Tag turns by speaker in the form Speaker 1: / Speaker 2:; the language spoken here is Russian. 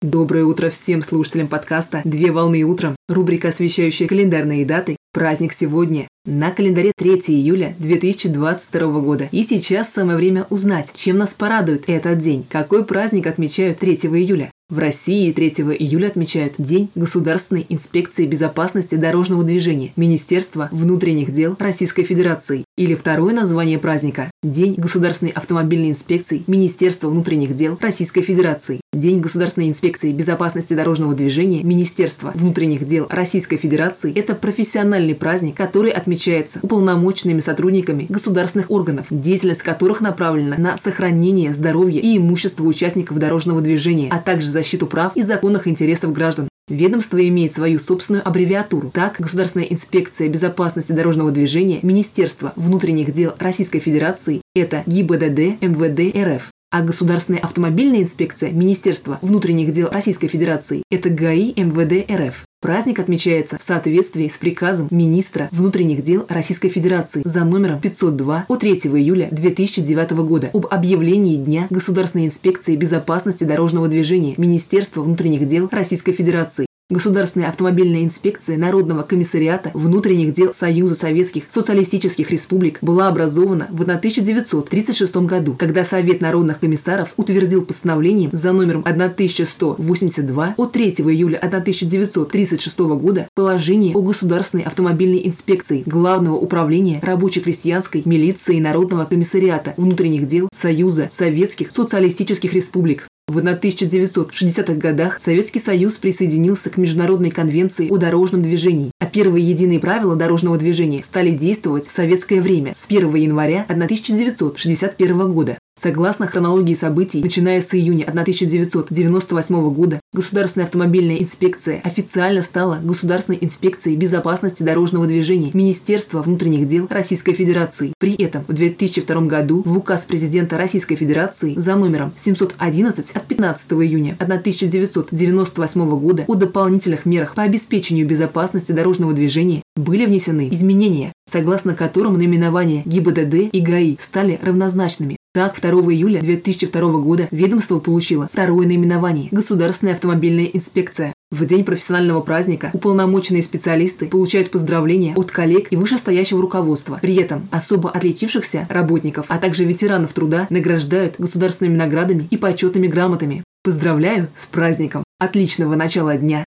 Speaker 1: Доброе утро всем слушателям подкаста «Две волны утром», рубрика, освещающая календарные даты. Праздник сегодня. На календаре 3 июля 2022 года. И сейчас самое время узнать, чем нас порадует этот день. Какой праздник отмечают 3 июля? В России 3 июля отмечают День Государственной инспекции безопасности дорожного движения Министерства внутренних дел Российской Федерации или второе название праздника – День Государственной автомобильной инспекции Министерства внутренних дел Российской Федерации. День Государственной инспекции безопасности дорожного движения Министерства внутренних дел Российской Федерации – это профессиональный праздник, который отмечается уполномоченными сотрудниками государственных органов, деятельность которых направлена на сохранение здоровья и имущества участников дорожного движения, а также защиту прав и законных интересов граждан. Ведомство имеет свою собственную аббревиатуру. Так, Государственная инспекция безопасности дорожного движения Министерства внутренних дел Российской Федерации – это ГИБДД МВД РФ. А Государственная автомобильная инспекция Министерства внутренних дел Российской Федерации – это ГАИ МВД РФ. Праздник отмечается в соответствии с приказом министра внутренних дел Российской Федерации за номером 502 от 3 июля 2009 года об объявлении Дня Государственной инспекции безопасности дорожного движения Министерства внутренних дел Российской Федерации. Государственная автомобильная инспекция Народного комиссариата внутренних дел Союза Советских Социалистических Республик была образована в 1936 году, когда Совет народных комиссаров утвердил постановлением за номером 1182 от 3 июля 1936 года положение о Государственной автомобильной инспекции Главного управления рабоче-крестьянской милиции Народного комиссариата внутренних дел Союза Советских Социалистических Республик. В 1960-х годах Советский Союз присоединился к Международной конвенции о дорожном движении, а первые единые правила дорожного движения стали действовать в советское время с 1 января 1961 года. Согласно хронологии событий, начиная с июня 1998 года, Государственная автомобильная инспекция официально стала Государственной инспекцией безопасности дорожного движения Министерства внутренних дел Российской Федерации. При этом в 2002 году в указ президента Российской Федерации за номером 711 от 15 июня 1998 года о дополнительных мерах по обеспечению безопасности дорожного движения были внесены изменения, согласно которым наименования ГИБДД и ГАИ стали равнозначными. Так, 2 июля 2002 года ведомство получило второе наименование – Государственная автомобильная инспекция. В день профессионального праздника уполномоченные специалисты получают поздравления от коллег и вышестоящего руководства. При этом особо отличившихся работников, а также ветеранов труда награждают государственными наградами и почетными грамотами. Поздравляю с праздником! Отличного начала дня!